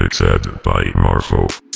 Mixed by Marfo.